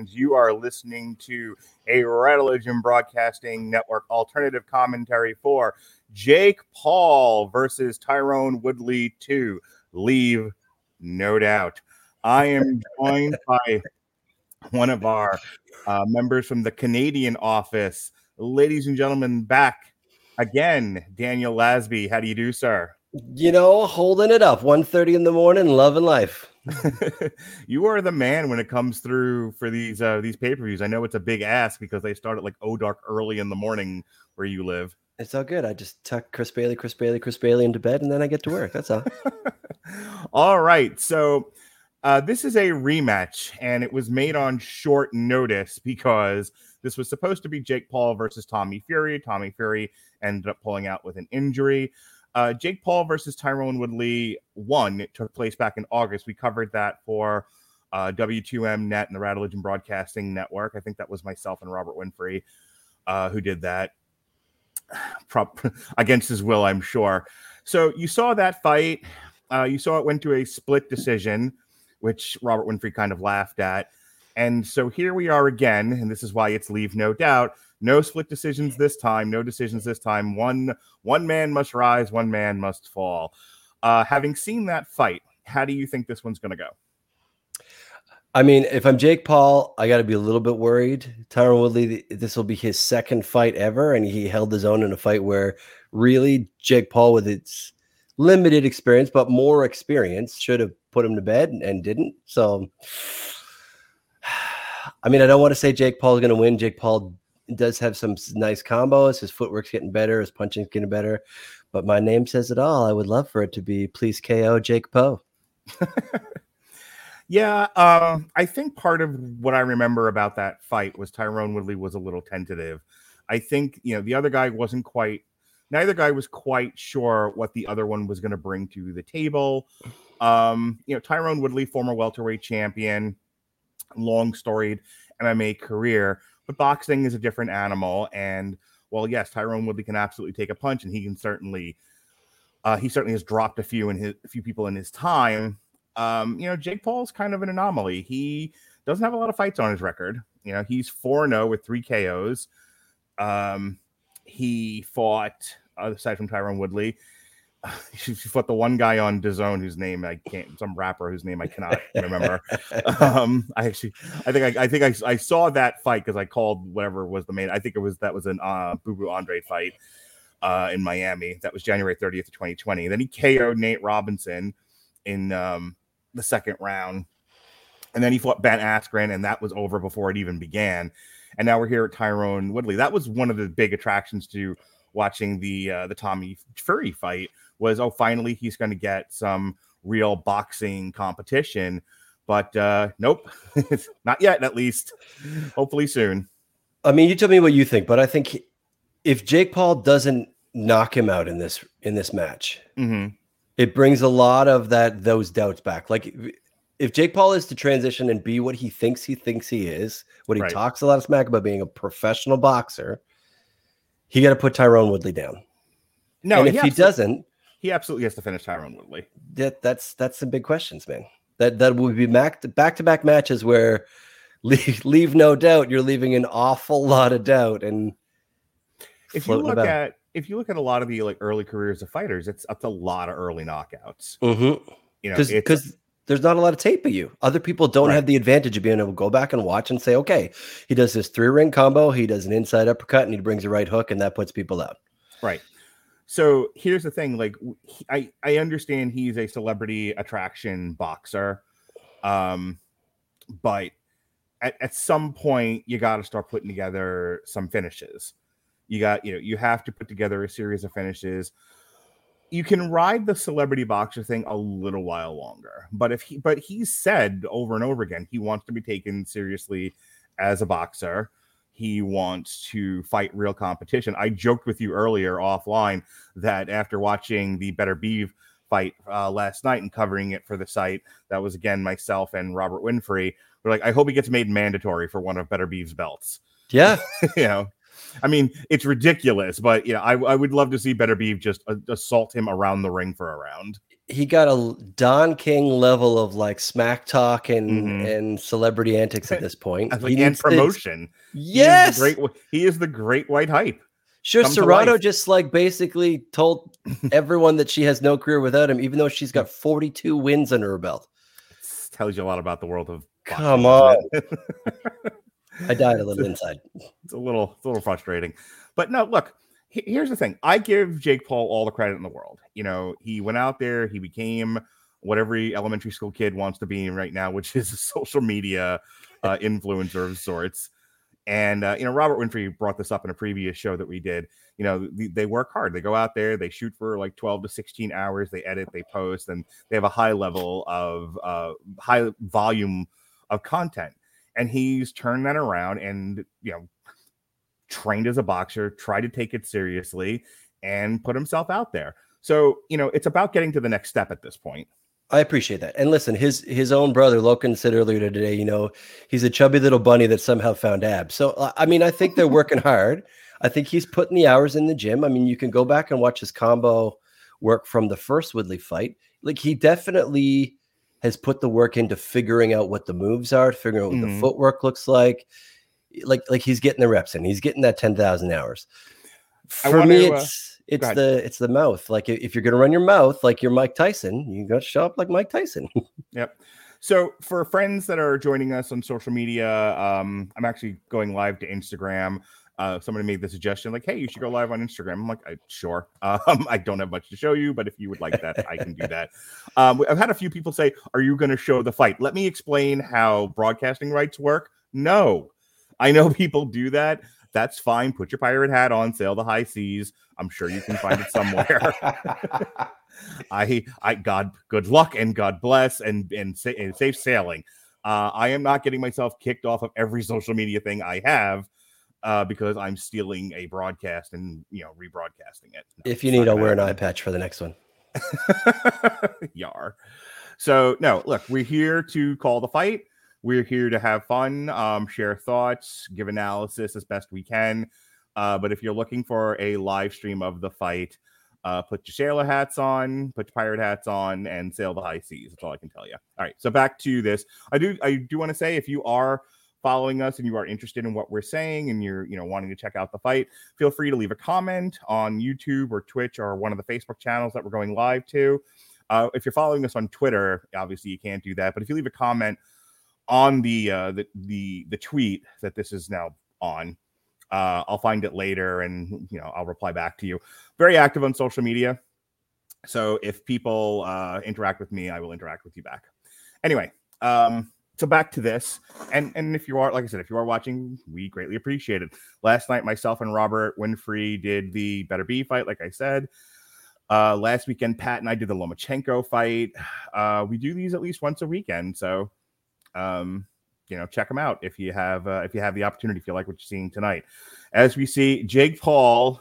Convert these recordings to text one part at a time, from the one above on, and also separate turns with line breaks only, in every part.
fans. You are listening to a Religion Broadcasting Network alternative commentary for Jake Paul versus Tyrone Woodley 2. Leave no doubt. I am joined by one of our uh, members from the Canadian office. Ladies and gentlemen, back again, Daniel Lasby. How do you do, sir?
You know, holding it up. 1.30 in the morning, loving life.
you are the man when it comes through for these uh these pay-per-views. I know it's a big ask because they start at like oh dark early in the morning where you live.
It's all good. I just tuck Chris Bailey, Chris Bailey, Chris Bailey into bed, and then I get to work. That's all.
all right. So uh, this is a rematch, and it was made on short notice because this was supposed to be Jake Paul versus Tommy Fury. Tommy Fury ended up pulling out with an injury. Uh, Jake Paul versus Tyrone Woodley one. Took place back in August. We covered that for uh, W2M Net and the Rad Religion Broadcasting Network. I think that was myself and Robert Winfrey uh, who did that. Prop against his will, I'm sure. So you saw that fight. Uh, you saw it went to a split decision, which Robert Winfrey kind of laughed at. And so here we are again, and this is why it's leave no doubt. No split decisions this time. No decisions this time. One one man must rise. One man must fall. Uh, having seen that fight, how do you think this one's going to go?
I mean, if I'm Jake Paul, I got to be a little bit worried. Tyron Woodley, this will be his second fight ever, and he held his own in a fight where really Jake Paul, with its limited experience but more experience, should have put him to bed and didn't. So, I mean, I don't want to say Jake Paul is going to win. Jake Paul does have some nice combos. His footwork's getting better. His punching's getting better. But my name says it all. I would love for it to be please KO Jake Paul.
Yeah, um, I think part of what I remember about that fight was Tyrone Woodley was a little tentative. I think you know the other guy wasn't quite. Neither guy was quite sure what the other one was going to bring to the table. Um, you know, Tyrone Woodley, former welterweight champion, long storied MMA career, but boxing is a different animal. And well, yes, Tyrone Woodley can absolutely take a punch, and he can certainly, uh, he certainly has dropped a few in his a few people in his time um, you know, Jake Paul's kind of an anomaly. He doesn't have a lot of fights on his record. You know, he's 4 0 with three KOs. Um, he fought, aside from Tyrone Woodley, he fought the one guy on DAZN whose name I can't, some rapper whose name I cannot remember. um, I actually, I think I, I think I, I saw that fight because I called whatever was the main. I think it was that was an uh, Boo Boo Andrade fight uh, in Miami. That was January 30th of 2020. Then he KO'd Nate Robinson in um, the second round. And then he fought Ben Askren, and that was over before it even began. And now we're here at Tyrone Woodley. That was one of the big attractions to watching the uh, the Tommy Fury fight. Was oh, finally he's going to get some real boxing competition. But uh, nope, not yet. At least, hopefully soon.
I mean, you tell me what you think, but I think if Jake Paul doesn't knock him out in this in this match,
mm-hmm
it brings a lot of that those doubts back. Like if Jake Paul is to transition and be what he thinks he thinks he is, what he right. talks a lot of smack about being a professional boxer, he got to put Tyrone Woodley down. No, and if he, he doesn't,
he absolutely has to finish Tyrone Woodley.
That that's that's some big questions, man. That that would be back back to back matches where leave, leave no doubt you're leaving an awful lot of doubt and
if you look about. at if you look at a lot of the like early careers of fighters, it's it's a lot of early knockouts.
Mm-hmm. You know, because there's not a lot of tape of you. Other people don't right. have the advantage of being able to go back and watch and say, okay, he does this three ring combo, he does an inside uppercut, and he brings a right hook, and that puts people out.
Right. So here's the thing: like, I I understand he's a celebrity attraction boxer, um, but at, at some point you got to start putting together some finishes you got, you know, you have to put together a series of finishes. You can ride the celebrity boxer thing a little while longer, but if he, but he's said over and over again, he wants to be taken seriously as a boxer. He wants to fight real competition. I joked with you earlier offline that after watching the Beterbiev fight uh, last night and covering it for the site, that was again myself and Robert Winfrey. We're like, I hope he gets made mandatory for one of Beterbiev's belts.
Yeah,
you know, I mean, it's ridiculous, but you know, I, I would love to see Beterbiev just assault him around the ring for a round.
He got a Don King level of like smack talk and
Mhm.
and celebrity antics at this point.
Like, and
needs to-
promotion.
Yes.
He is, the great, he is the great white hype.
Sure,
come
Serrano just like basically told everyone that she has no career without him, even though she's got 42 wins under her belt.
It tells you a lot about the world of boxing,
Come
doesn't?
I died a little inside.
it's a little it's a little frustrating. But no, look, here's the thing. I give Jake Paul all the credit in the world. You know, he went out there, he became what every elementary school kid wants to be right now, which is a social media uh, influencer of sorts. And uh, you know, Robert Winfrey brought this up in a previous show that we did. You know, th- they work hard. They go out there, they shoot for like 12 to 16 hours, they edit, they post, and they have a high level of uh, high volume of content. And he's turned that around and you know trained as a boxer, tried to take it seriously, and put himself out there. So, you know, it's about getting to the next step at this point.
I appreciate that. And listen, his his own brother Logan said earlier today, you know, he's a chubby little bunny that somehow found abs. So I mean, I think they're working hard. I think he's putting the hours in the gym. I mean, you can go back and watch his combo work from the first Woodley fight. Like he definitely has put the work into figuring out what the moves are, figuring out what
Mhm.
the footwork looks like. Like like he's getting the reps in. He's getting that 10,000 hours. For me,
wanna, uh,
it's it's the it's the mouth. Like if you're gonna run your mouth like you're Mike Tyson, you got to show up like Mike Tyson.
Yep. So for friends that are joining us on social media, um, I'm actually going live to Instagram. Uh, somebody made the suggestion, like, "Hey, you should go live on Instagram." I'm like, I, "Sure." Um, I don't have much to show you, but if you would like that, I can do that. Um, I've had a few people say, "Are you going to show the fight?" Let me explain how broadcasting rights work. No, I know people do that. That's fine. Put your pirate hat on, sail the high seas. I'm sure you can find it somewhere. I, I, God, good luck and God bless and and, sa- and safe sailing. Uh, I am not getting myself kicked off of every social media thing I have uh, because I'm stealing a broadcast and you know rebroadcasting it. No,
if you need, I'll wear an eye patch for the next one.
Yar. So no, look, we're here to call the fight. We're here to have fun, um, share thoughts, give analysis as best we can. Uh, but if you're looking for a live stream of the fight, uh, put your sailor hats on, put your pirate hats on, and sail the high seas. That's all I can tell you. All right, so back to this. I do I do want to say if you are following us and you are interested in what we're saying and you're you know wanting to check out the fight, feel free to leave a comment on YouTube or Twitch or one of the Facebook channels that we're going live to. Uh, if you're following us on Twitter, obviously you can't do that. But if you leave a comment on the uh, the the the tweet that this is now on, uh, I'll find it later and you know I'll reply back to you. Very active on social media, so if people uh, interact with me, I will interact with you back. Anyway, um, so back to this, and and if you are like I said, if you are watching, we greatly appreciate it. Last night, myself and Robert Winfrey did the Beterbiev fight, like I said. Uh, last weekend, Pat and I did the Lomachenko fight. Uh, we do these at least once a weekend, so um, you know, check them out if you have uh, if you have the opportunity. If you like what you're seeing tonight, as we see Jake Paul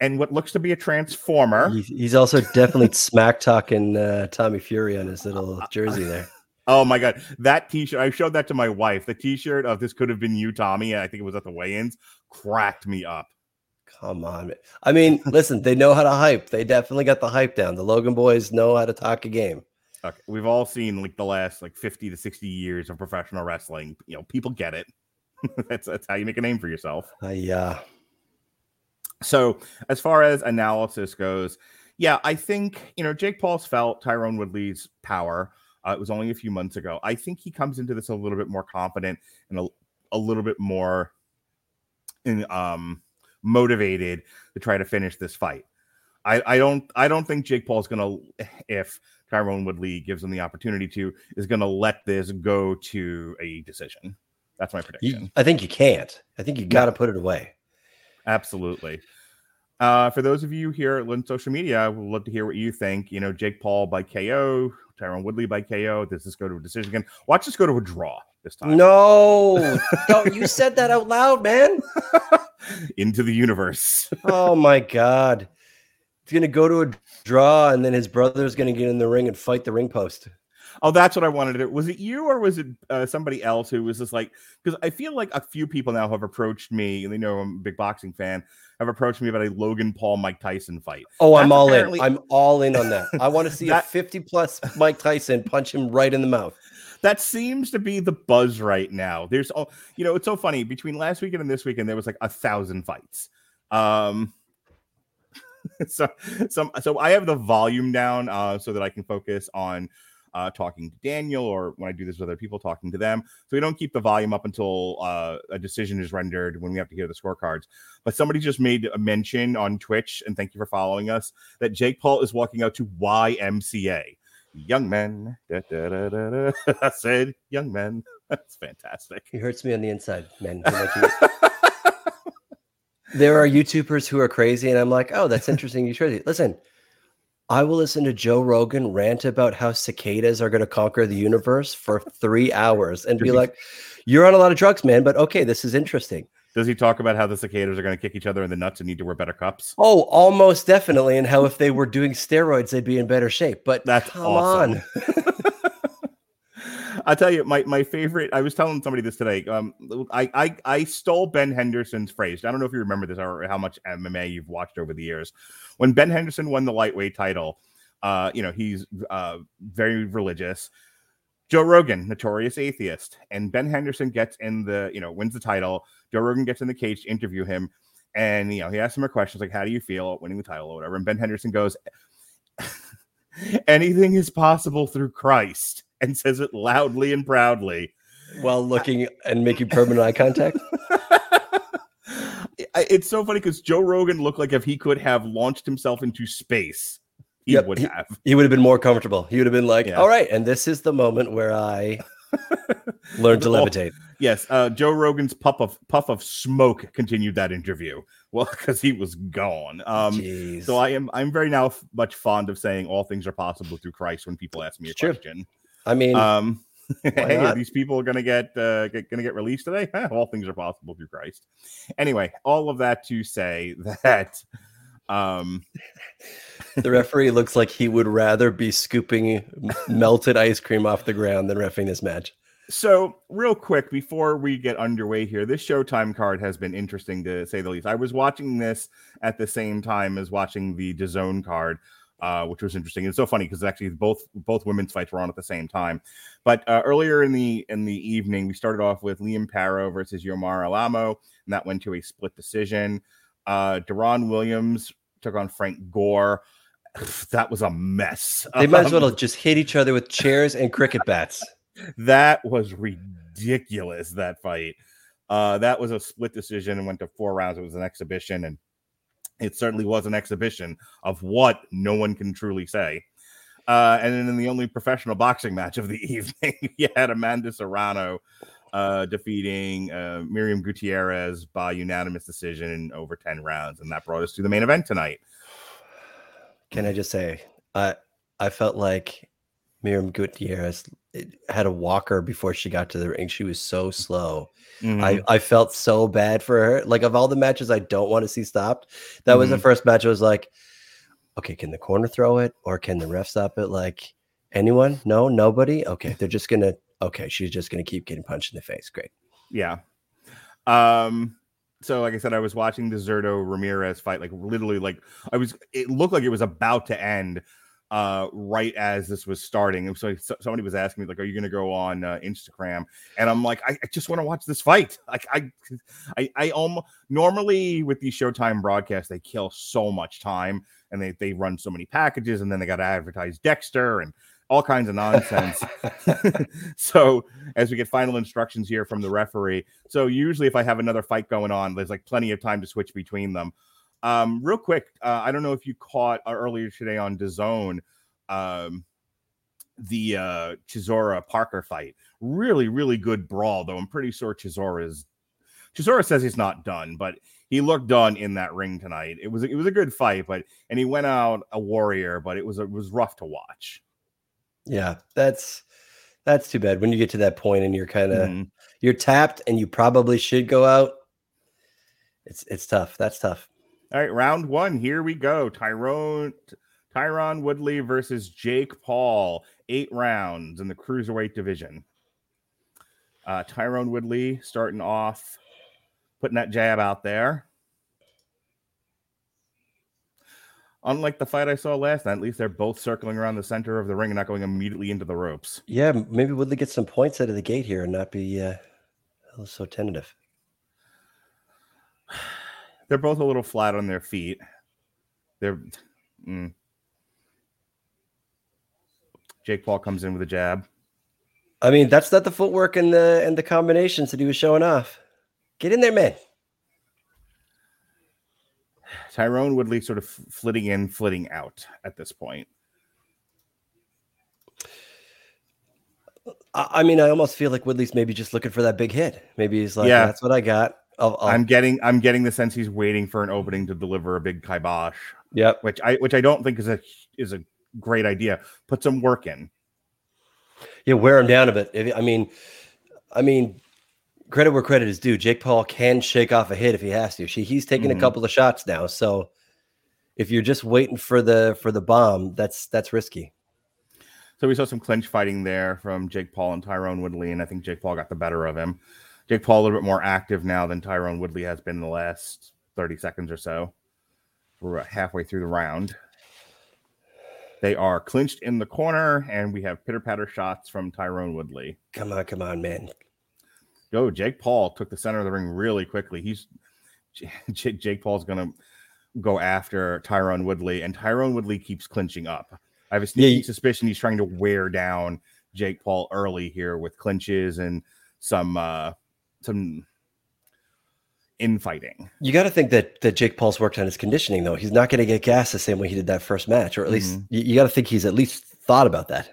and what looks to be a transformer.
He's, he's also definitely smack talking uh, Tommy Fury on his little jersey there.
Oh my god, that T-shirt! I showed that to my wife. The T-shirt of "This could have been you, Tommy." I think it was at the weigh-ins. Cracked me up.
Come on. I mean, listen, they know how to hype. They definitely got the hype down. The Logan boys know how to talk a game.
Okay, we've all seen like the last like 50 to 60 years of professional wrestling. You know, people get it. that's that's how you make a name for yourself.
I uh
So, as far as analysis goes, yeah, I think you know Jake Paul's felt Tyrone Woodley's power. Uh, it was only a few months ago. I think he comes into this a little bit more confident and a, a little bit more in, um, motivated to try to finish this fight. I, I don't I don't think Jake Paul's gonna if Tyrone Woodley gives him the opportunity to is gonna let this go to a decision. That's my prediction.
you, I think you can't. I think you got to put it away.
Absolutely. Uh, for those of you here on Social Media, we'd love to hear what you think. You know, Jake Paul by KO, Tyrone Woodley by KO. Does this go to a decision again? Watch this go to a draw this time.
No, don't you said that out loud, man.
Into the universe.
Oh my god. It's gonna go to a draw, and then his brother's gonna get in the ring and fight the ring post.
Oh, that's what I wanted to do. Was it you or was it uh, somebody else who was just like, because I feel like a few people now have approached me and they know I'm a big boxing fan, have approached me about a Logan Paul Mike Tyson fight.
Oh, I'm all
apparently-
in. I'm all in on that. I want to see
That-
a 50 plus Mike Tyson punch him right in the mouth.
That seems to be the buzz right now. There's, all, you know, it's so funny. Between last weekend and this weekend, there was like a thousand fights. Um, so, so, so I have the volume down uh, so that I can focus on uh, talking to Daniel, or when I do this with other people, talking to them. So we don't keep the volume up until uh, a decision is rendered when we have to hear the scorecards. But somebody just made a mention on Twitch, and thank you for following us, that Jake Paul is walking out to YMCA. Young men, da, da, da. I said, young men. That's fantastic.
He hurts me on the inside, man. He like you- there are YouTubers who are crazy, and I'm like, oh, that's interesting. You crazy. Listen, I will listen to Joe Rogan rant about how cicadas are going to conquer the universe for three hours and be like, you're on a lot of drugs, man, but okay, this is interesting.
Does he talk about how the cicadas are going to kick each other in the nuts and need to wear better cups?
Oh, almost definitely. And how if they were doing steroids, they'd be in better shape. But
That's
come
awesome.
on.
I'll tell you, my my favorite. I was telling somebody this today. Um, I I I stole Ben Henderson's phrase. I don't know if you remember this or how much MMA you've watched over the years. When Ben Henderson won the lightweight title, uh, you know he's uh very religious. Joe Rogan, notorious atheist, and Ben Henderson gets in the you know wins the title. Joe Rogan gets in the cage to interview him, and you know he asks him a question like, "How do you feel winning the title or whatever?" And Ben Henderson goes, "Anything is possible through Christ," and says it loudly and proudly.
While looking and making permanent eye contact.
It's so funny because Joe Rogan looked like if he could have launched himself into space, he
Yep,
would
he-
have.
He would have been more comfortable. He would have been like,
Yeah.
all right, and this is the moment where I learn to levitate.
Yes, uh, Joe Rogan's puff of puff of smoke continued that interview. Well, because he was gone. Um,
Jeez.
so I am I'm very now f- much fond of saying all things are possible through Christ when people ask me a
It's true. I mean,
Um, hey, are these people are gonna get uh, get, gonna get released today? Huh, all things are possible through Christ. Anyway, all of that to say that um
the referee looks like he would rather be scooping melted ice cream off the ground than refing this match.
So, real quick before we get underway here, this Showtime card has been interesting to say the least. I was watching this at the same time as watching the DAZN card, uh, which was interesting. It's so funny because actually both both women's fights were on at the same time. But uh, earlier in the in the evening, we started off with Liam Paro versus Yomar Alamo, and that went to a split decision. Uh, Deron Williams took on Frank Gore. That was a mess.
They might as well just hit each other with chairs and cricket bats.
that was ridiculous that fight uh that was a split decision and went to four rounds it was an exhibition and it certainly was an exhibition of what no one can truly say. Uh and then in the only professional boxing match of the evening you had amanda serrano uh defeating uh miriam gutierrez by unanimous decision in over 10 rounds and that brought us to the main event tonight.
Can I just say, I I felt like Miriam Gutierrez had a walker before she got to the ring. She was so slow.
Mhm.
I, I felt so bad for her. Like of all the matches I don't want to see stopped, that was the
Mhm.
first match. I was like, okay, can the corner throw it or can the ref stop it? Like anyone? No, nobody. Okay, they're just gonna. Okay, she's just gonna keep getting punched in the face. Great.
Yeah. Um. So, like I said, I was watching the Zurdo Ramirez fight, like literally, like I was. It looked like it was about to end, uh, right as this was starting. And so, so somebody was asking me, like, "Are you going to go on uh, Instagram?" And I'm like, I, I just want to watch this fight. Like, I, I, I almost normally with these Showtime broadcasts, they kill so much time and they they run so many packages, and then they got to advertise Dexter and all kinds of nonsense. so as we get final instructions here from the referee so usually if i have another fight going on there's like plenty of time to switch between them um real quick uh, i don't know if you caught uh, earlier today on DAZN, um the uh chisora parker fight really really good brawl though i'm pretty sure chisora's chisora says he's not done but he looked done in that ring tonight it was it was a good fight but and he went out a warrior but it was it was rough to watch
Yeah, that's that's too bad. When you get to that point and you're kind of
Mhm.
you're tapped and you probably should go out. It's it's tough. That's tough.
All right, round one. Here we go. Tyrone Tyron Woodley versus Jake Paul. eight rounds in the cruiserweight division. Uh, Tyrone Woodley starting off, putting that jab out there. Unlike the fight I saw last night, at least they're both circling around the center of the ring and not going immediately into the ropes.
Yeah, maybe Woodley get some points out of the gate here and not be uh, so tentative.
They're both a little flat on their feet. They're. Mm. Jake Paul comes in with a jab.
I mean, that's not the footwork and the and the combinations that he was showing off. Get in there, man.
Tyrone Woodley sort of flitting in, flitting out at this point.
I mean, I almost feel like Woodley's maybe just looking for that big hit. Maybe he's like, yeah. that's what I got.
I am getting, I'm getting the sense he's waiting for an opening to deliver a big kibosh.
Yep.
Which I, which I don't think is a is a great idea. Put some work in.
Yeah, wear him down a bit. I mean, I mean, credit where credit is due. Jake Paul can shake off a hit if he has to. She, he's taking mm-hmm. a couple of shots now, so if you're just waiting for the for the bomb, that's that's risky.
So we saw some clinch fighting there from Jake Paul and Tyrone Woodley, and I think Jake Paul got the better of him. Jake Paul a little bit more active now than Tyrone Woodley has been the last 30 seconds or so. We're halfway through the round. They are clinched in the corner, and we have pitter patter shots from Tyrone Woodley.
Come on, come on, man.
Yo, Jake Paul took the center of the ring really quickly. He's Jake Paul's going to go after Tyrone Woodley, and Tyrone Woodley keeps clinching up. I have a sneaky yeah, suspicion he's trying to wear down Jake Paul early here with clinches and some uh some infighting.
You got to think that that Jake Paul's worked on his conditioning though. He's not going to get gas the same way he did that first match, or at least mm-hmm. you, you got to think he's at least thought about that.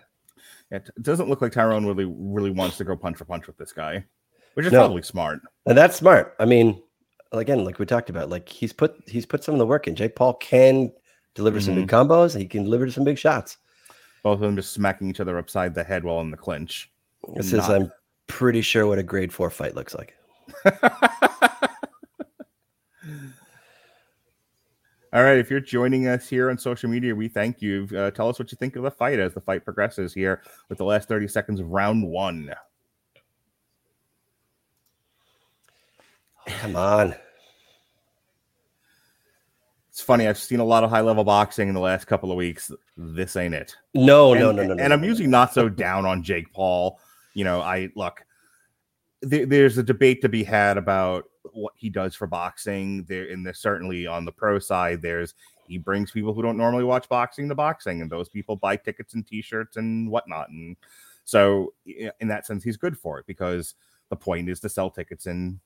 It doesn't look like Tyrone really really wants to go punch for punch with this guy, which is no. probably smart.
And that's smart. I mean, again, like we talked about, like he's put he's put some of the work in. Jake Paul can deliver mm-hmm. some big mm-hmm. combos. He can deliver some big shots.
Both of them just smacking each other upside the head while in the clinch.
This Not. is, I'm pretty sure, what a grade four fight looks like.
All right, if you're joining us here on social media, we thank you. Uh, tell us what you think of the fight as the fight progresses here with the last 30 seconds of round one.
Come on.
It's funny. I've seen a lot of high level boxing in the last couple of weeks. This ain't it.
No,
and,
no, no, no.
And no, I'm no, usually not so down on Jake Paul. You know, I look. There, there's a debate to be had about what he does for boxing. There, and there's certainly on the pro side, there's he brings people who don't normally watch boxing to boxing, and those people buy tickets and T-shirts and whatnot. And so, in that sense, he's good for it because the point is to sell tickets and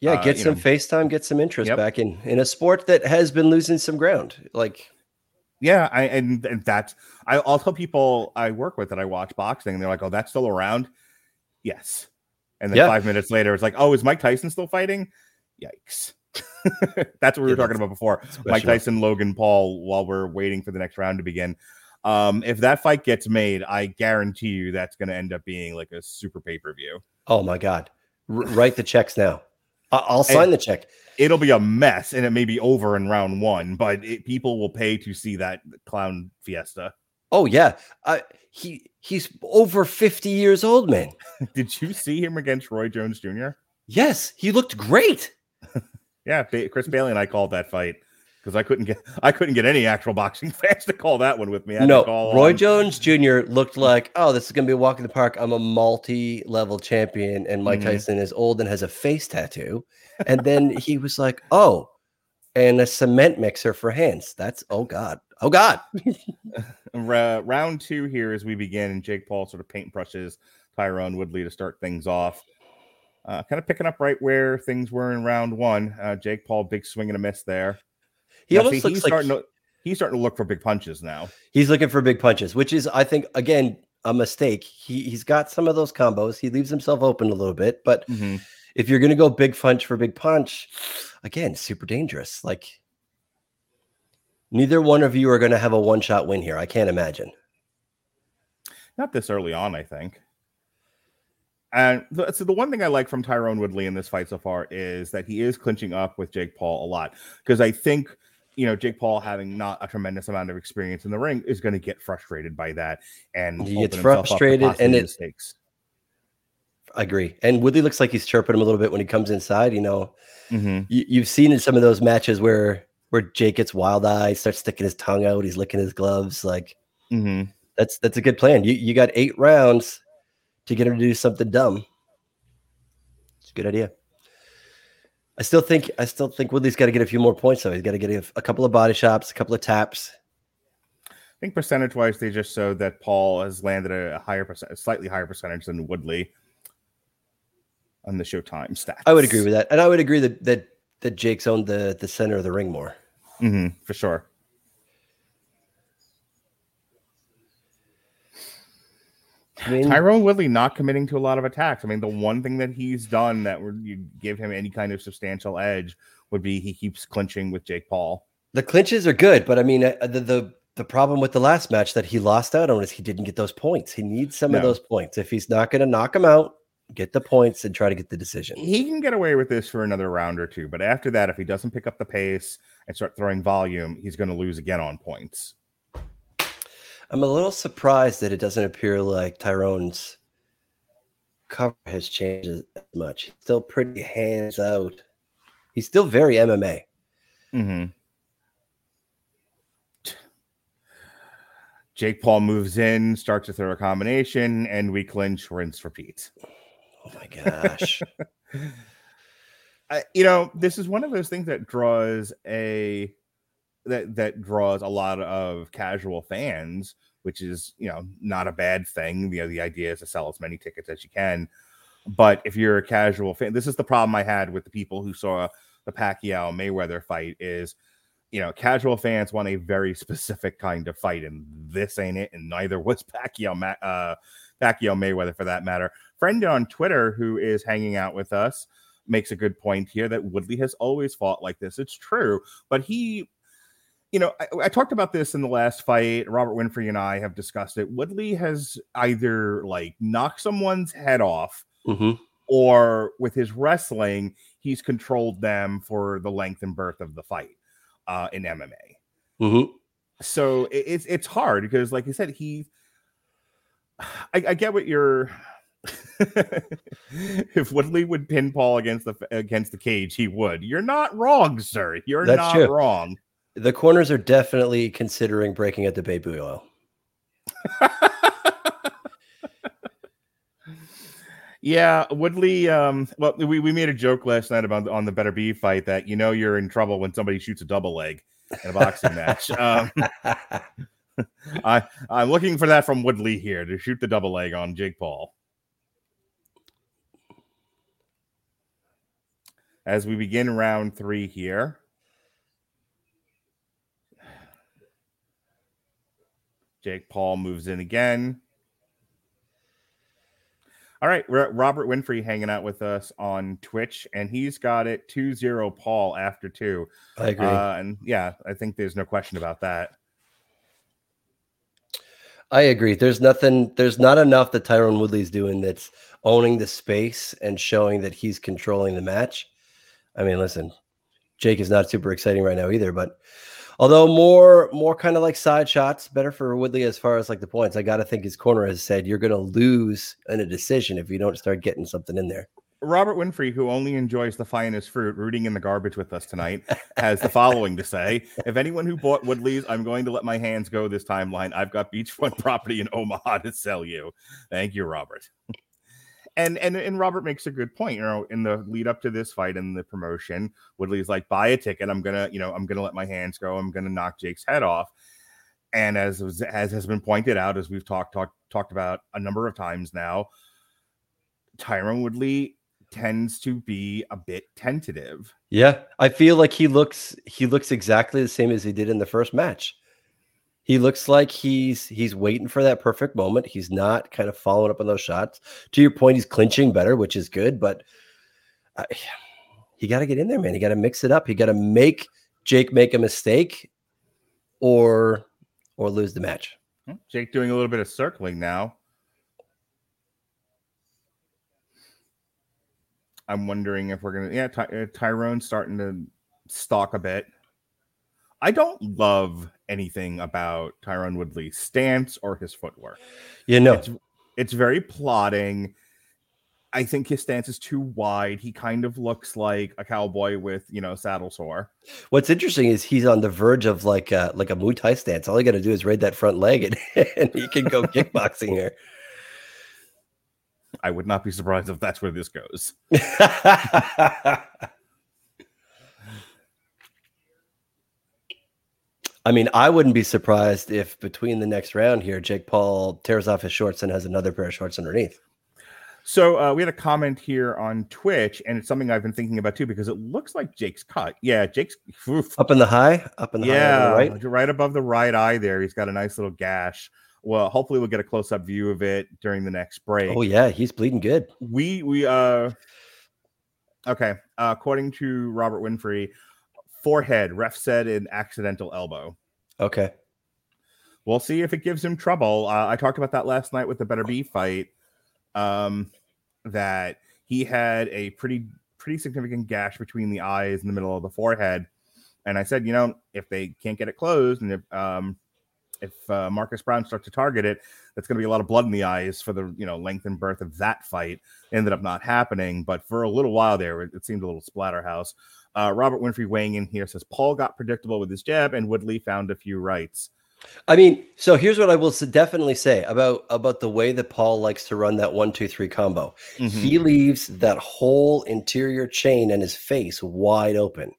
yeah, uh, get uh, some know. FaceTime, get some interest yep. back in in a sport that has been losing some ground. Like,
yeah, I and, and that's I, I'll tell people I work with that I watch boxing, and they're like, "Oh, that's still around." Yes, and then yeah. five minutes later, it's like, "Oh, is Mike Tyson still fighting?" Yikes. that's what we yeah, were talking about before. Mike Tyson, Logan Paul, while we're waiting for the next round to begin. Um, if that fight gets made, I guarantee you that's going to end up being like a super pay per view.
Oh my god! R- write the checks now. I'll sign and the check.
It'll be a mess, and it may be over in round one, but it, people will pay to see that clown fiesta.
Oh yeah, uh, he he's over fifty years old, man.
Did you see him against Roy Jones Jr.?
Yes, he looked great.
yeah, Chris Bailey and I called that fight because I couldn't get I couldn't get any actual boxing fans to call that one with me.
no, Roy on. Jones Jr. looked like, oh, this is gonna be a walk in the park. I'm a multi-level champion, and Mike mm-hmm. Tyson is old and has a face tattoo. And then he was like, oh, and a cement mixer for hands. That's oh god, oh god.
uh, round two here as we begin, and Jake Paul sort of paintbrushes Tyrone Woodley to start things off. Uh, kind of picking up right where things were in round one. Uh, Jake Paul, big swing and a miss there.
He now, almost see, looks
he's like starting to, he's starting to look for big punches now.
He's looking for big punches, which is, I think, again, a mistake. He he's got some of those combos. He leaves himself open a little bit, but mm-hmm. if you're going to go big punch for big punch, again, super dangerous. Like neither one of you are going to have a one shot win here. I can't imagine.
Not this early on, I think. And so the one thing I like from Tyrone Woodley in this fight so far is that he is clinching up with Jake Paul a lot because I think you know, Jake Paul having not a tremendous amount of experience in the ring is going to get frustrated by that and
he gets frustrated and it, mistakes. I agree. And Woodley looks like he's chirping him a little bit when he comes inside. You know, mm-hmm. you, have seen in some of those matches where where Jake gets wild eyes, starts sticking his tongue out, he's licking his gloves. Like mm-hmm. that's that's a good plan. You you got eight rounds to get him to do something dumb. It's a good idea. I still think I still think Woodley's got to get a few more points though. He's got to get a, a couple of body shots, a couple of taps.
I think percentage wise, they just showed that Paul has landed a higher percent, a slightly higher percentage than Woodley on the Showtime stats.
I would agree with that, and I would agree that that that Jake's owned the the center of the ring more.
Mm-hmm, for sure. I Tyrone Woodley not committing to a lot of attacks. I mean, the one thing that he's done that would give him any kind of substantial edge would be he keeps clinching with Jake Paul.
The clinches are good, but I mean, uh, the the, the problem with the last match that he lost out on is he didn't get those points. He needs some no. of those points. If he's not going to knock him out, get the points and try to get the decision.
He can get away with this for another round or two, but after that, if he doesn't pick up the pace and start throwing volume, he's going to lose again on points.
I'm a little surprised that it doesn't appear like Tyrone's cover has changed as much. He's still pretty hands out. He's still very MMA. Mm-hmm.
Jake Paul moves in, starts to throw a combination, and we clinch, rinse, repeat.
Oh my gosh.
I, you know, this is one of those things that draws a that that draws a lot of casual fans, which is you know not a bad thing. You know, the idea is to sell as many tickets as you can. But if you're a casual fan, this is the problem I had with the people who saw the Pacquiao Mayweather fight. Is you know, casual fans want a very specific kind of fight, and this ain't it. And neither was Pacquiao, uh, Pacquiao Mayweather for that matter. Friend on Twitter who is hanging out with us makes a good point here that Woodley has always fought like this. It's true, but he you know, I, I, talked about this in the last fight. Robert Winfrey and I have discussed it. Woodley has either like knocked someone's head off, mm-hmm. or with his wrestling, he's controlled them for the length and birth of the fight uh, in MMA. Mm-hmm. So it, it's it's hard because, like you said, he. I, I get what you're. if Woodley would pin Paul against the against the cage, he would. You're not wrong, sir. You're That's not true. wrong
the corners are definitely considering breaking at the baby oil.
yeah, Woodley. Um, well, we, we made a joke last night about on the Beterbiev fight that you know you're in trouble when somebody shoots a double leg in a boxing match. Um, I I'm looking for that from Woodley here to shoot the double leg on Jake Paul. As we begin round three here. Jake Paul moves in again. All right, we're at Robert Winfrey hanging out with us on Twitch, and he's got it 2 0 Paul after two.
I agree.
Uh, and yeah, I think there's no question about that.
I agree. There's nothing, there's not enough that Tyrone Woodley's doing that's owning the space and showing that he's controlling the match. I mean, listen, Jake is not super exciting right now either, but Although more more kind of like side shots, better for Woodley as far as like the points. I got to think his corner has said you're going to lose in a decision if you don't start getting something in there.
Robert Winfrey, who only enjoys the finest fruit, rooting in the garbage with us tonight, has the following to say: If anyone who bought Woodley's, I'm going to let my hands go this timeline. I've got beachfront property in Omaha to sell you. Thank you, Robert and and and Robert makes a good point. You know, in the lead up to this fight and the promotion, Woodley's like, buy a ticket. I'm gonna, you know, I'm gonna let my hands go. I'm gonna knock Jake's head off. And as as has been pointed out, as we've talked talked talked about a number of times now, Tyron Woodley tends to be a bit tentative.
Yeah, I feel like he looks he looks exactly the same as he did in the first match. He looks like he's he's waiting for that perfect moment. He's not kind of following up on those shots. To your point, he's clinching better, which is good. But he got to get in there, man. He got to mix it up. He got to make Jake make a mistake, or or lose the match.
Hmm, Jake doing a little bit of circling now. I'm wondering if we're gonna yeah Ty- uh, Tyrone starting to stalk a bit. I don't love anything about Tyron Woodley's stance or his footwork.
You know,
It's, it's very plodding. I think his stance is too wide. He kind of looks like a cowboy with, you know, saddle sore.
what's interesting is he's on the verge of like a, like a Muay Thai stance. All you got to do is raid that front leg and, and he can go kickboxing here.
I would not be surprised if that's where this goes.
I mean, I wouldn't be surprised if between the next round here, Jake Paul tears off his shorts and has another pair of shorts underneath.
So uh, we had a comment here on Twitch, and it's something I've been thinking about too because it looks like Jake's cut. Yeah, Jake's oof.
Up in the high, up in the
yeah,
the right.
right above the right eye there. He's got a nice little gash. Well, hopefully we'll get a close up view of it during the next break.
Oh yeah, he's bleeding good.
we we uh okay uh, according to robert winfrey forehead ref said an accidental elbow
Okay.
we'll see if it gives him trouble uh, i talked about that last night with the Beterbiev fight um that he had a pretty pretty significant gash between the eyes in the middle of the forehead and i said you know if they can't get it closed and if um if uh, Marcus Browne starts to target it, that's going to be a lot of blood in the eyes for the you know length and birth of that fight. Ended up not happening, but for a little while there, it, it seemed a little splatterhouse. Uh, Robert Winfrey weighing in here says Paul got predictable with his jab, and Woodley found a few rights.
I mean, so here's what I will definitely say about about the way that Paul likes to run that one two three combo.
Mhm.
He leaves that whole interior chain and his face wide open.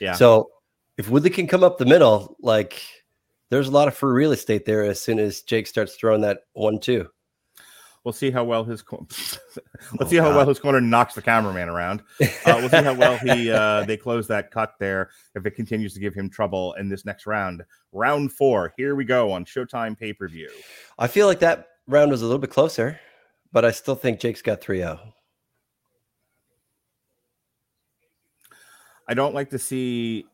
Yeah.
So if Woodley can come up the middle, like there's a lot of free real estate there as soon as Jake starts throwing that one two.
We'll see how well his co- let's
Oh,
see how well his corner knocks the cameraman around. Uh, we'll see how well he uh, they close that cut there if it continues to give him trouble in this next round. Round four, here we go on Showtime pay per view.
I feel like that round was a little bit closer, but I still think Jake's got oh. 3-0.
I don't like to see.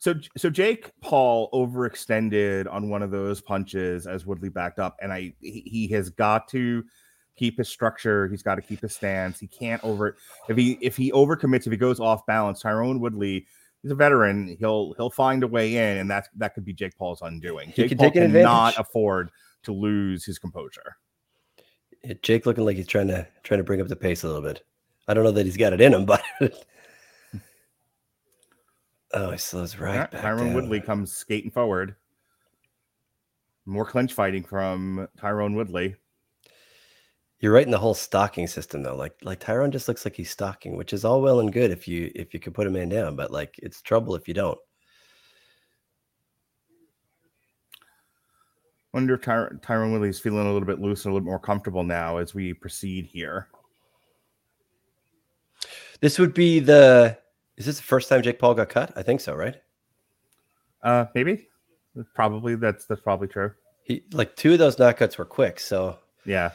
So so Jake Paul overextended on one of those punches as Woodley backed up, and I he has got to keep his structure. He's got to keep his stance. He can't over if he if he overcommits if he goes off balance. Tyrone Woodley. He's a veteran. He'll he'll find a way in, and that's that could be Jake Paul's undoing.
He
Jake
can
Paul cannot afford to lose his composure.
Jake looking like he's trying to trying to bring up the pace a little bit. I don't know that he's got it in him, but oh, he slows right.
Right,
back
Tyrone
down.
Woodley comes skating forward. More clinch fighting from Tyrone Woodley.
You're right in the whole stalking system though. Like like Tyrone just looks like he's stalking, which is all well and good if you if you can put a man down, but like it's trouble if you don't.
Wonder if Ty- Tyrone Woodley's feeling a little bit loose and a little more comfortable now as we proceed here.
This would be the is this the first time Jake Paul got cut? I think so, right?
Uh, maybe, probably that's that's probably true.
He like two of those knockouts were quick, so
Yeah.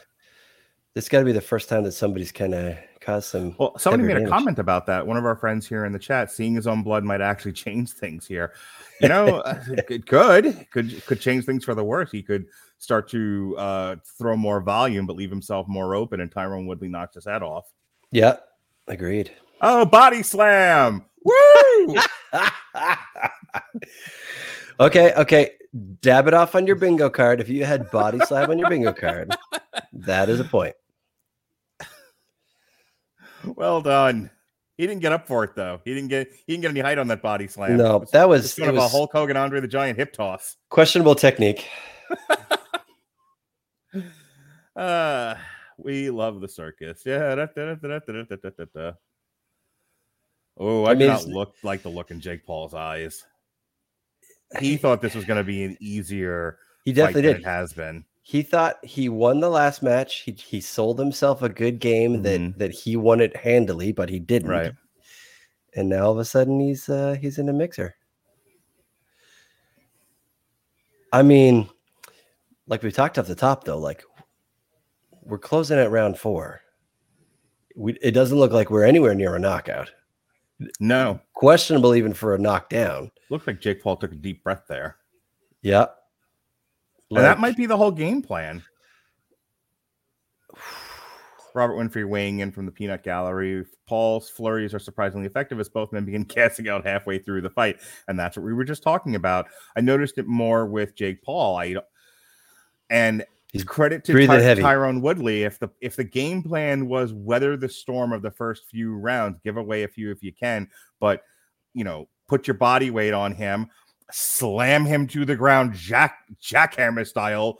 This got to be the first time that somebody's kind of caused some.
Well, somebody made a comment about that. One of our friends here in the chat, seeing his own blood might actually change things here. You know, uh, it could could could change things for the worse. He could start to uh, throw more volume, but leave himself more open, and Tyrone Woodley knocks his head off.
Yeah, agreed.
Oh, body slam! Woo!
okay, okay. Dab it off on your bingo card. If you had body slam on your bingo card, that is a point
well done. He didn't get up for it though. He didn't get he didn't get any height on that body slam.
No,
was,
that was
kind of
was a
Hulk Hogan Andre the Giant hip toss.
Questionable technique.
uh we love the circus. Yeah. Da, da, da, oh, I,
mean,
not look like the look in Jake Paul's eyes. He thought this was going to be an easier.
He definitely did.
it has been.
He thought he won the last match. He he sold himself a good game that that he won it handily, but he didn't.
Right.
And now all of a sudden he's uh he's in a mixer. I mean, like we talked off the top though, like we're closing at round four. We, it doesn't look like we're anywhere near a knockout.
No,
Questionable even for a knockdown.
looks like Jake Paul took a deep breath there.
Yeah.
And that might be the whole game plan. Robert Winfrey weighing in from the peanut gallery. Paul's flurries are surprisingly effective as both men begin casting out halfway through the fight. And that's what we were just talking about. I noticed it more with Jake Paul. I and
He's
credit to Ty- Tyrone Woodley. If the if the game plan was weather the storm of the first few rounds, give away a few if you can, but you know, put your body weight on him, slam him to the ground, jack jackhammer style.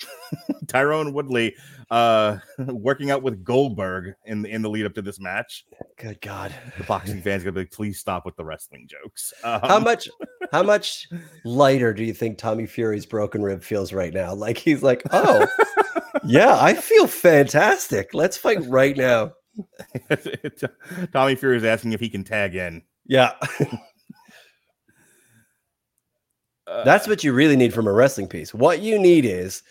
Tyron Woodley uh working out with Goldberg in the in the lead up to this match.
Good God.
The boxing fans gonna be like, please stop with the wrestling jokes. Um,
How much how much lighter do you think Tommy Fury's broken rib feels right now? Like he's like, oh yeah, I feel fantastic. Let's fight right now.
Tommy Fury is asking if he can tag in.
Yeah.
Uh,
That's what you really need from a wrestling piece. What you need is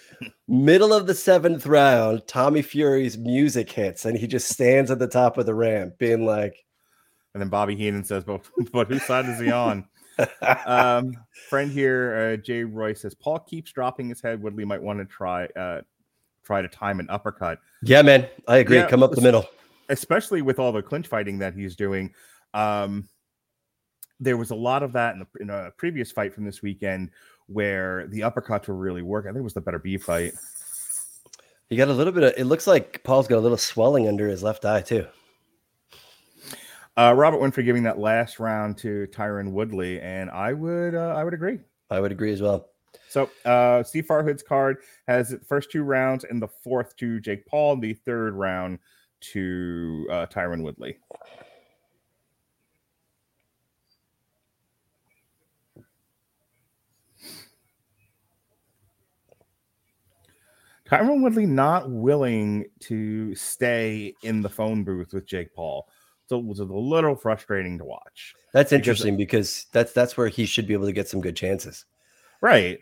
middle of the seventh round, Tommy Fury's music hits, and he just stands at the top of the ramp, being like,
And then Bobby Heenan says, "But but whose side is he on?" um, friend here, uh, Jay Roy says, "Paul keeps dropping his head. Woodley might want to try uh, try to time an uppercut,
"Yeah, man, I agree.
Yeah,
Come up the middle."
especially with all the clinch fighting that he's doing." Um, there was a lot of that in, the, in a previous fight from this weekend where the uppercuts were really working. I think it was the Beterbiev fight.
He got a little bit of. It looks like Paul's got a little swelling under his left eye too.
Uh, Robert Winfrey giving that last round to Tyron Woodley, and I would uh, I would agree.
I would agree as well.
So uh Steve Farhood's card has the first two rounds and the fourth to Jake Paul, and the third round to uh Tyron Woodley. Tyron Woodley not willing to stay in the phone booth with Jake Paul. So it was a little frustrating to watch.
That's
Because-
interesting because that's that's where he should be able to get some good chances.
Right.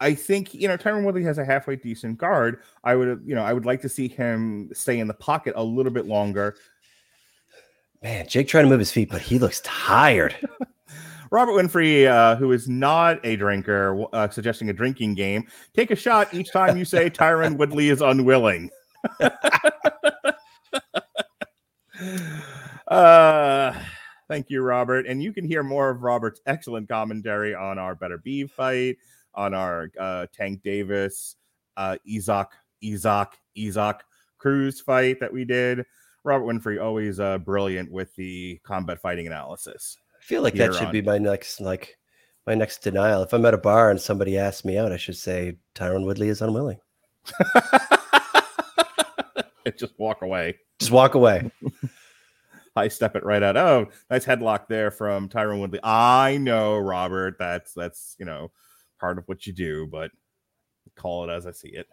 I think you know Tyron Woodley has a halfway decent guard. I would you know I would like to see him stay in the pocket a little bit longer.
Man, Jake trying to move his feet, but he looks tired.
Robert Winfrey, uh, who is not a drinker, uh, suggesting a drinking game. Take a shot each time you say Tyron Woodley is unwilling. uh, thank you, Robert. And you can hear more of Robert's excellent commentary on our Beterbiev fight, on our uh, Tank Davis, uh, Isaac, Isaac, Isaac Cruz fight that we did. Robert Winfrey always uh, brilliant with the combat fighting analysis.
I feel like that should
on-
be my next like my next denial. If I'm at a bar and somebody asks me out, I should say Tyron Woodley is unwilling.
Just walk away.
Just walk away.
I step it right out. Oh, nice headlock there from Tyron Woodley. I know, Robert. That's that's you know part of what you do, but call it as I see it.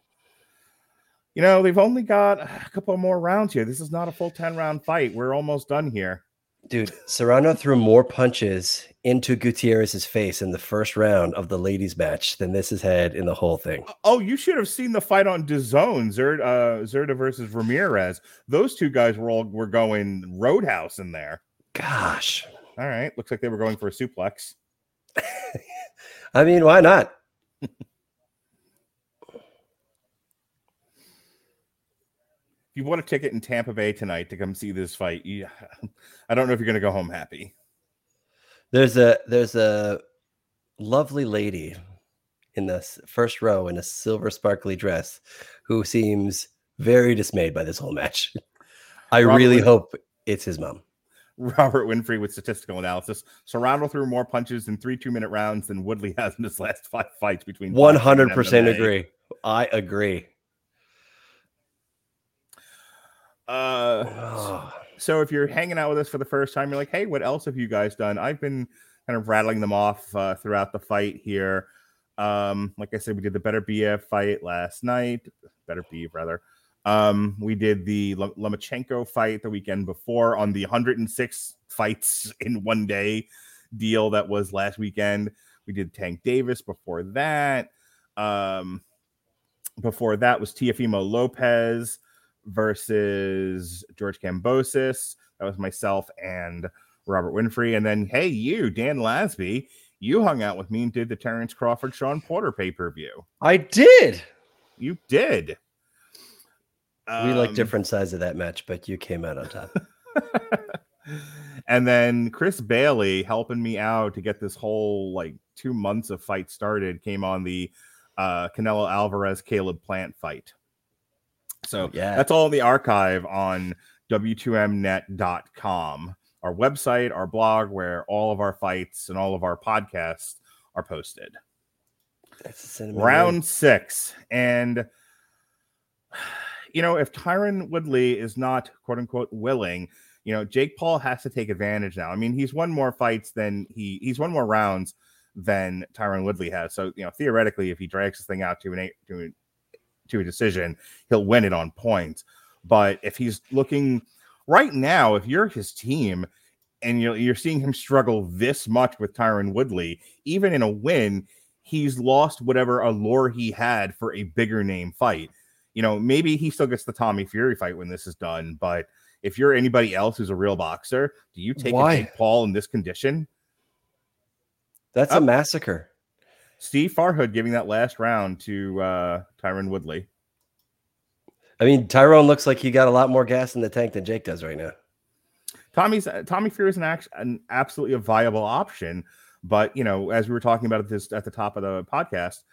You know, they've only got a couple more rounds here. This is not a full 10 round fight. We're almost done here.
Dude, Serrano threw more punches into Gutierrez's face in the first round of the ladies' match than this has had in the whole thing.
Oh, you should have seen the fight on DAZN, Zerd, uh, Zurdo versus Ramirez. Those two guys were all were going roadhouse in there.
Gosh.
All right, looks like they were going for a suplex.
I mean, why not?
you bought a ticket in Tampa Bay tonight to come see this fight, you, I don't know if you're going to go home happy.
There's a there's a lovely lady in the first row in a silver sparkly dress who seems very dismayed by this whole match. I
Robert
really hope it's his mom.
Robert Winfrey with statistical analysis. Serrano threw more punches in three two minute rounds than Woodley has in his last five fights between
One hundred percent agree. I agree.
Uh, so if you're hanging out with us for the first time, you're like, hey, what else have you guys done? I've been kind of rattling them off uh, throughout the fight here. Um, like I said, we did the Beterbiev fight last night. Better Beef, rather. Um, we did the L- Lomachenko fight the weekend before on the 106 fights in one day deal that was last weekend. We did Tank Davis before that. Um, before that was Teofimo Lopez versus George Kambosos. That was myself and Robert Winfrey. And then, hey, you, Dan Lasby, you hung out with me and did the Terrence Crawford Shawn Porter pay per view.
I did.
You did.
we like
Um,
different sides of that match, but you came out on top.
and then Chris Bailey helping me out to get this whole like two months of fight started came on the uh Canelo Alvarez Caleb Plant fight. So
Yeah.
that's all in the archive on w2mnet.com, our website, our blog, where all of our fights and all of our podcasts are posted.
That's a cinnamon
Round six. And you know, if Tyron Woodley is not quote unquote willing, you know, Jake Paul has to take advantage now. I mean, he's won more fights than he he's won more rounds than Tyron Woodley has. So, you know, theoretically, if he drags this thing out to an eight to a, to a decision, he'll win it on points. But if he's looking right now, if you're his team and you're you're seeing him struggle this much with Tyron Woodley, even in a win, he's lost whatever allure he had for a bigger name fight. You know, maybe he still gets the Tommy Fury fight when this is done, but if you're anybody else who's a real boxer, do you take a Jake Paul in this condition?
That's a
uh,
massacre.
Steve Farhood giving that last round to uh Tyron Woodley.
I mean, Tyron looks like he got a lot more gas in the tank than Jake does right now.
Tommy's Tommy Fury is an act, an absolutely a viable option, but you know, as we were talking about this at the top of the podcast,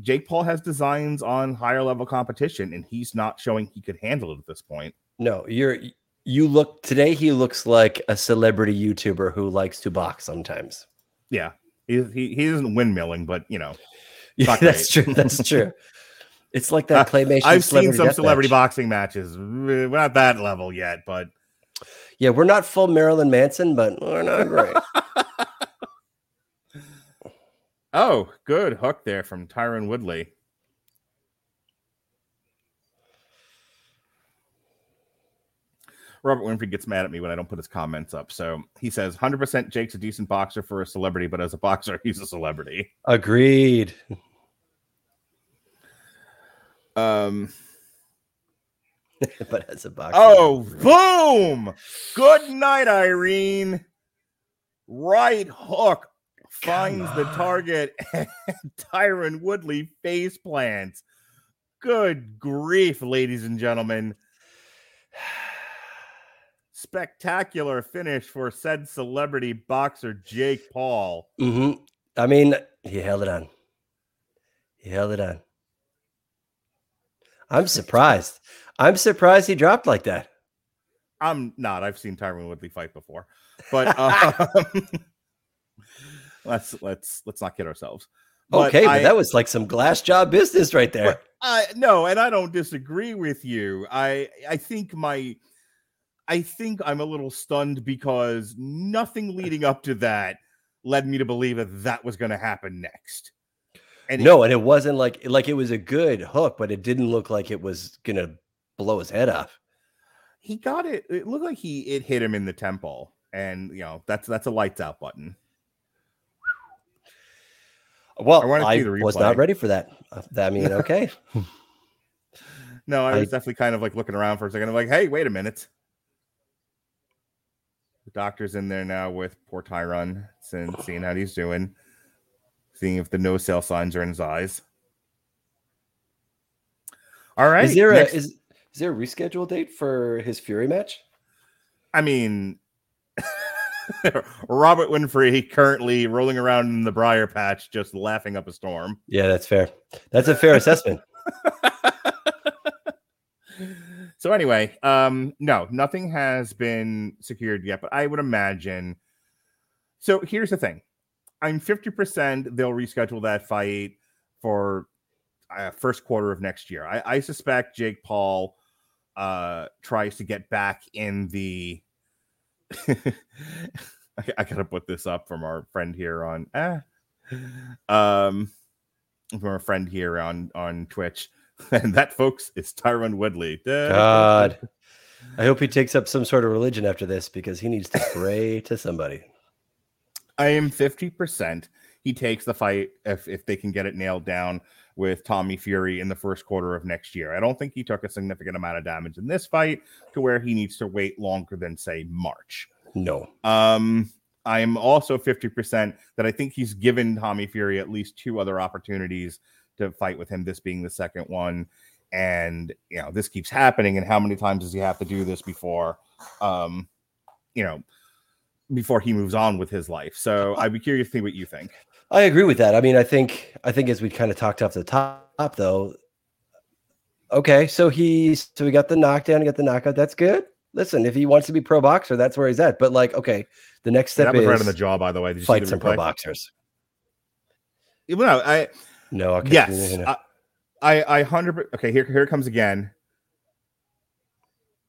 Jake Paul has designs on higher level competition, and he's not showing he could handle it at this point.
No, you're you look today. He looks like a celebrity YouTuber who likes to box sometimes.
Yeah, he he, he isn't windmilling, but you know,
Yeah, that's
great.
true. That's true. It's like that claymation.
I've seen some celebrity
match.
boxing matches. Eh, we're not that level yet, but
Yeah, we're not full Marilyn Manson, but we're not great.
oh, good hook there from Tyron Woodley. Robert Winfrey gets mad at me when I don't put his comments up. So he says 100% Jake's a decent boxer for a celebrity, but as a boxer, he's a celebrity.
Agreed.
Um,
but as a boxer.
oh, boom! Good night, Irene. Right hook finds the target, and Tyron Woodley face plants. Good grief, ladies and gentlemen. Spectacular finish for said celebrity boxer Jake Paul.
Mm-hmm. I mean, he held it on. He held it on. I'm surprised. I'm surprised he dropped like that.
I'm not. I've seen Tyron Woodley fight before, but um, let's let's let's not kid ourselves. But
okay, but
I-
that was like some glass job business right there.
I no, and I don't disagree with you. I I think my I think I'm a little stunned because nothing leading up to that led me to believe that that was going to happen next. And
no, and it wasn't like like it was a good hook, but it didn't look like it was gonna blow his head off.
he got it. It looked like he it hit him in the temple, and you know that's that's a lights out button.
Well,
I
I, was not ready for that. Uh, I mean, okay.
No, I
I-
was definitely kind of like looking around for a second. I'm like, hey, wait a minute. The doctor's in there now with poor Tyron, seeing, seeing how he's doing, seeing if the no sale signs are in his eyes. All right.
is there
next-
a is, is there a reschedule date for his Fury match?
I mean, Robert Winfrey currently rolling around in the briar patch, just laughing up a storm.
Yeah, that's fair. That's a fair assessment.
so anyway, um, no, nothing has been secured yet, but I would imagine. So here's the thing: I'm 50% they'll reschedule that fight for uh, first quarter of next year. I, I suspect Jake Paul uh, tries to get back in the. I, I gotta put this up from our friend here on. Ah, um, from our friend here on on Twitch. And that, folks, is Tyron Woodley.
God. I hope he takes up some sort of religion after this because he needs to pray to somebody.
I am 50%. He takes the fight if, if they can get it nailed down with Tommy Fury in the first quarter of next year. I don't think he took a significant amount of damage in this fight to where he needs to wait longer than, say, March.
No.
Um, I'm also 50% that I think he's given Tommy Fury at least two other opportunities to fight with him, this being the second one. and you know this keeps happening and how many times does he have to do this before um you know before he moves on with his life so i'd be curious to see what you think
I agree with that. I mean, I think I think as we kind of talked off the top, though. Okay, so he's so we got the knockdown, got the knockout. That's good. Listen, if he wants to be pro boxer, that's where he's at. But like, okay, the next step
that was
is
right on the jaw by the way Did
fight some pro boxers.
well, i
No, okay.
yes. I, I i 100 okay here here it comes again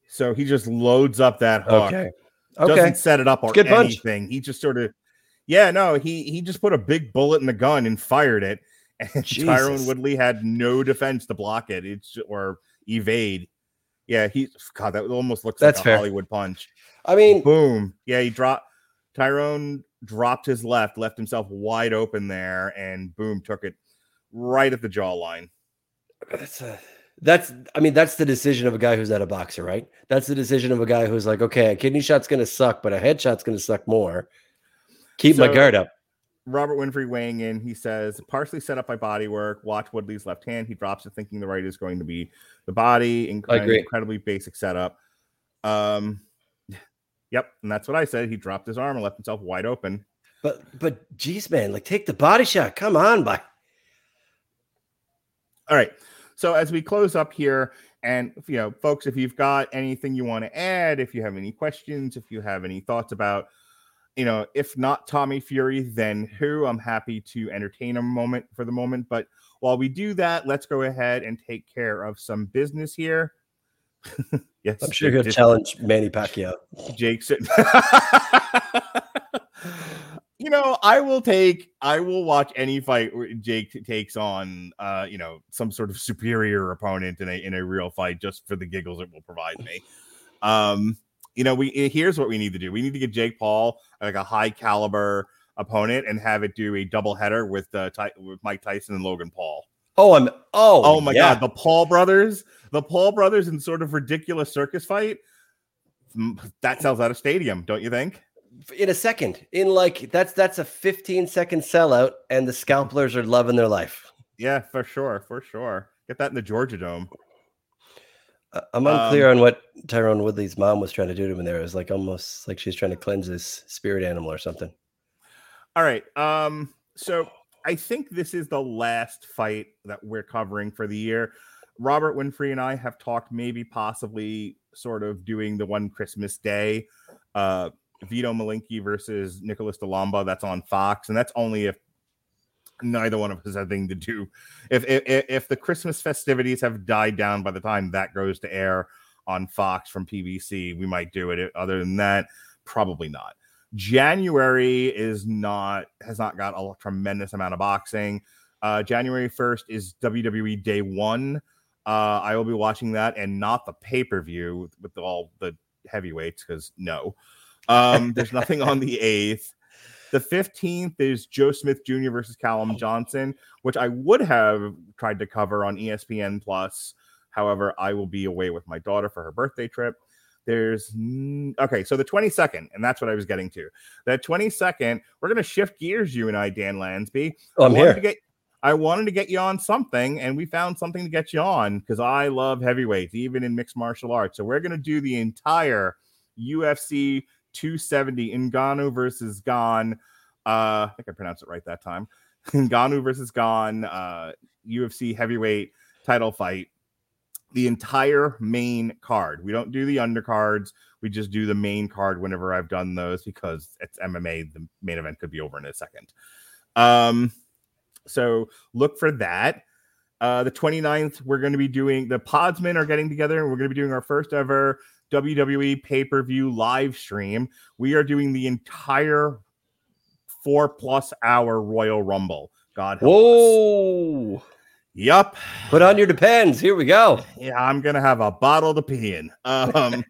so he just loads up that hook
okay. okay.
doesn't set it up or
Good punch.
anything. He just sort of, yeah, no, he he just put a big bullet in the gun and fired it, and
Tyron
Woodley had no defense to block it. It's or evade. Yeah, he God, that almost looks
That's
like a
fair.
Hollywood punch.
I mean,
Boom. Yeah, he dropped. Tyron dropped his left, left himself wide open there, and boom, took it right at the jawline.
that's a, that's I mean, that's the decision of a guy who's not a boxer, right? That's the decision of a guy who's like, okay, a kidney shot's gonna suck, but a headshot's gonna suck more. Keep my guard up.
Robert Winfrey weighing in, he says, partially set up by body work. Watch Woodley's left hand. He drops it thinking the right is going to be the body. Inc-
I agree.
Incredibly basic setup. Um, yep. And that's what I said. He dropped his arm and left himself wide open.
But but geez, man, like take the body shot. Come on, by
All right. So as we close up here, and you know, folks, if you've got anything you want to add, if you have any questions, if you have any thoughts about, you know, if not Tommy Fury, then who? I'm happy to entertain a moment for the moment. But while we do that, let's go ahead and take care of some business here. yes,
I'm sure
just-
challenge Manny Pacquiao.
Jake said, you know, I will take, I will watch any fight where Jake takes on, uh, you know, some sort of superior opponent in a in a real fight just for the giggles it will provide me. Um, you know, we eh, here's what we need to do: we need to get Jake Paul like a high caliber opponent and have it do a double header with uh, Ty- with Mike Tyson and Logan Paul.
Oh, I'm oh
Oh, my
yeah.
god, the Paul brothers, the Paul brothers in sort of ridiculous circus fight. mm, That sells out a stadium, don't you think?
In a second. In like that's that's a 15 second sellout, and the scalpers are loving their life.
Yeah, for sure, for sure. Get that in the Georgia Dome.
Uh, I'm unclear
Um,
on what Tyron Woodley's mom was trying to do to him in there. It was like almost like she's trying to cleanse his spirit animal or something.
All right. Um, so I think this is the last fight that we're covering for the year. Robert Winfrey and I have talked maybe possibly sort of doing the one Christmas day. Uh Vito Mielnicki versus Nicholas DeLomba. That's on Fox, and that's only if neither one of us has anything to do. If, if if the Christmas festivities have died down by the time that goes to air on Fox from PBC, we might do it. Other than that, probably not. January is not has not got a tremendous amount of boxing. Uh, January 1st is WWE Day One. Uh, I will be watching that and not the pay per view with all the heavyweights because no, um, there's nothing on the 8th. The 15th is Joe Smith Jr. versus Callum Johnson, which I would have tried to cover on ESPN Plus. However, I will be away with my daughter for her birthday trip. There's okay, so the 22nd, and that's what I was getting to. That 22nd, we're gonna shift gears, you and I, Dan Lasby.
Oh, I'm
I
here.
Get, I wanted to get you on something, and we found something to get you on because I love heavyweights, even in mixed martial arts. So we're gonna do the entire UFC 270 Ngannou versus Gane. Uh, I think I pronounced it right that time. Ngannou versus Gane, uh, UFC heavyweight title fight. The entire main card. We don't do the undercards. We just do the main card whenever I've done those because it's MMA. The main event could be over in a second. Um, so look for that. Uh, the 29th, we're going to be doing the Podsmen are getting together and we're going to be doing our first ever WWE pay per view live stream. We are doing the entire four plus hour Royal Rumble. God help us.
Whoa!
Yup.
Put on your depends. Here we go.
Yeah, I'm gonna have a bottle to pee in. Um,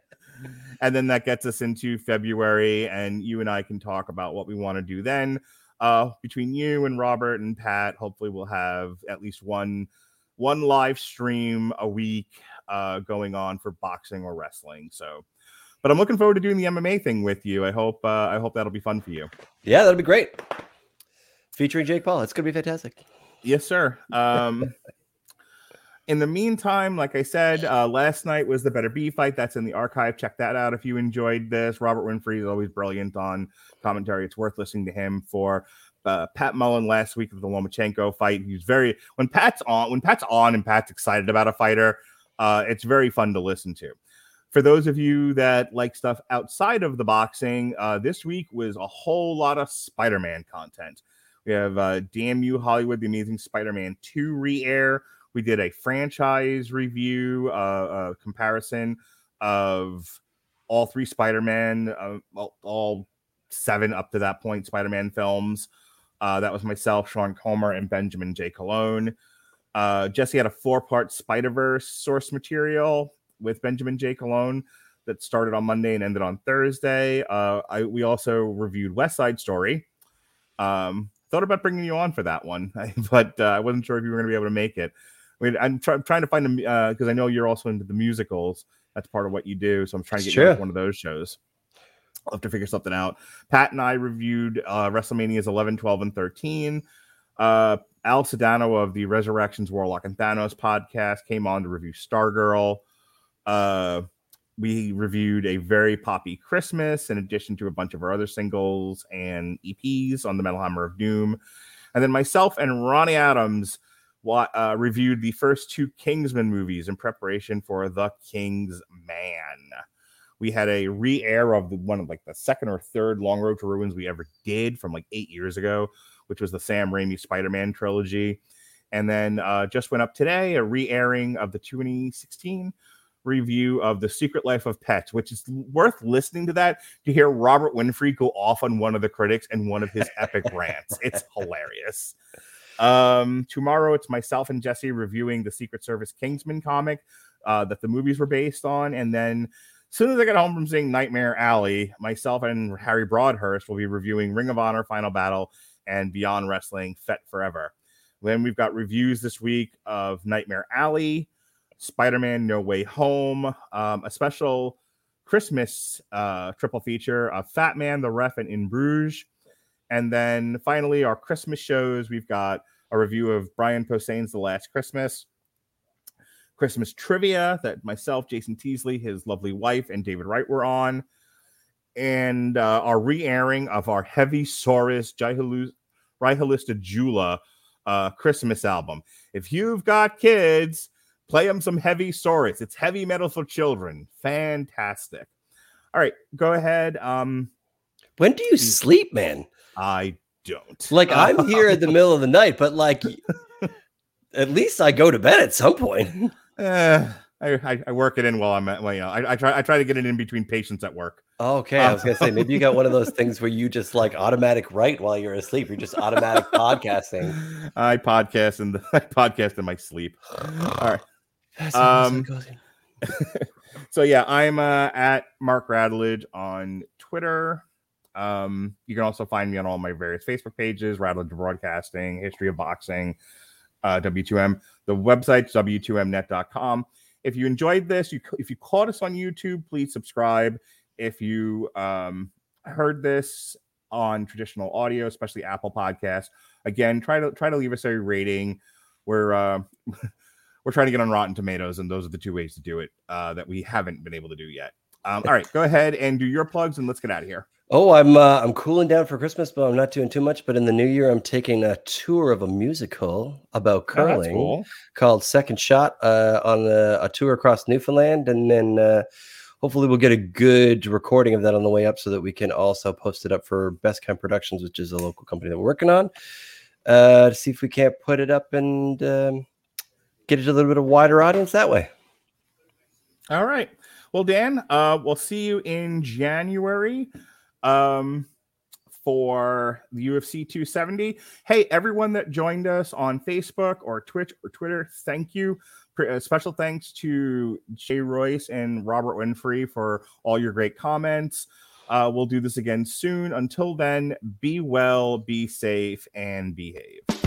and then that gets us into February, and you and I can talk about what we want to do then. Uh, between you and Robert and Pat, hopefully we'll have at least one one live stream a week uh, going on for boxing or wrestling. So, but I'm looking forward to doing the MMA thing with you. I hope uh, I hope that'll be fun for you.
Yeah, that'll be great. Featuring Jake Paul. It's gonna be fantastic.
Yes, sir. Um, in the meantime, like I said, uh, last night was the Beterbiev fight. That's in the archive. Check that out if you enjoyed this. Robert Winfrey is always brilliant on commentary. It's worth listening to him for. Uh, Pat Mullen last week of the Lomachenko fight. He's very when Pat's on when Pat's on and Pat's excited about a fighter. Uh, it's very fun to listen to. For those of you that like stuff outside of the boxing, uh, this week was a whole lot of Spider-Man content. We have uh, Damn You Hollywood, The Amazing Spider-Man 2 re-air. We did a franchise review, uh, uh, comparison of all three Spider-Man, uh, all, all seven up to that point Spider-Man films. Uh, that was myself, Sean Comer, and Benjamin J. Cologne. Uh, Jesse had a four-part Spider-Verse source material with Benjamin J. Cologne that started on Monday and ended on Thursday. Uh, I, we also reviewed West Side Story. Um, thought about bringing you on for that one, but uh, I wasn't sure if you were going to be able to make it. I mean, I'm try- trying to find them because uh, I know you're also into the musicals. That's part of what you do. So I'm trying to get you on one of those shows. I'll have to figure something out. Pat and I reviewed uh, WrestleManias 11, 12, and 13. Uh, Al Sedano of the Resurrections, Warlock, and Thanos podcast came on to review Stargirl. Uh, we reviewed a very poppy Christmas in addition to a bunch of our other singles and EPs on the Metal Hammer of Doom. And then myself and Ronnie Adams uh, reviewed the first two Kingsman movies in preparation for The King's Man. We had a re-air of the one of like the second or third Long Road to Ruins we ever did from like eight years ago, which was the Sam Raimi Spider-Man trilogy. And then uh, just went up today a re-airing of the 2016 review of The Secret Life of Pets, which is worth listening to that to hear Robert Winfrey go off on one of the critics and one of his epic rants. It's hilarious. Um, tomorrow it's myself and Jesse reviewing the Secret Service Kingsman comic uh, that the movies were based on. And then as soon as I get home from seeing Nightmare Alley, myself and Harry Broadhurst will be reviewing Ring of Honor Final Battle and Beyond Wrestling Fet Forever. Then we've got reviews this week of Nightmare Alley, Spider-Man: No Way Home, um, a special Christmas uh, triple feature of Fat Man, The Ref, and In Bruges. And then finally, our Christmas shows. We've got a review of Brian Posehn's The Last Christmas, Christmas trivia that myself, Jason Teasley, his lovely wife, and David Wright were on, and uh, our re-airing of our Hevisaurus Räyhällistä Joulua uh, Christmas album. If you've got kids, Play them some Hevisaurus. It's heavy metal for children. Fantastic. All right, go ahead. Um,
when do you sleep, man?
I don't.
Like I'm here in the middle of the night, but like at least I go to bed at some point.
Uh, I, I, work it in while I'm at, well, you know, I, I, try I try to get it in between patients at work.
Okay, I was gonna say maybe you got one of those things where you just like automatic write while you're asleep. You're just automatic podcasting.
I podcast and I podcast in my sleep. All right. Um, so yeah, I'm uh, at Mark Radulich on Twitter. Um, you can also find me on all my various Facebook pages, Radulich Broadcasting, History of Boxing, uh, W2M. The website's W2Mnet.com. If you enjoyed this, you if you caught us on YouTube, please subscribe. If you um, heard this on traditional audio, especially Apple Podcasts, again, try to try to leave us a rating. We're uh, we're trying to get on Rotten Tomatoes, and those are the two ways to do it uh, that we haven't been able to do yet. Um, all right, go ahead and do your plugs, and let's get out of here.
Oh, I'm uh, I'm cooling down for Christmas, but I'm not doing too much. But in the new year, I'm taking a tour of a musical about oh, curling oh, cool. called Second Shot uh, on a, a, tour across Newfoundland, and then uh, hopefully we'll get a good recording of that on the way up, so that we can also post it up for Best Kind Productions, which is a local company that we're working on, uh, to see if we can't put it up and um, get it to a little bit of wider audience that way.
All right. Well, Dan, uh, we'll see you in January um, for the UFC 270. Hey, everyone that joined us on Facebook or Twitch or Twitter, thank you. A uh, special thanks to Jay Royce and Robert Winfrey for all your great comments. Uh, we'll do this again soon. Until then, be well, be safe, and behave.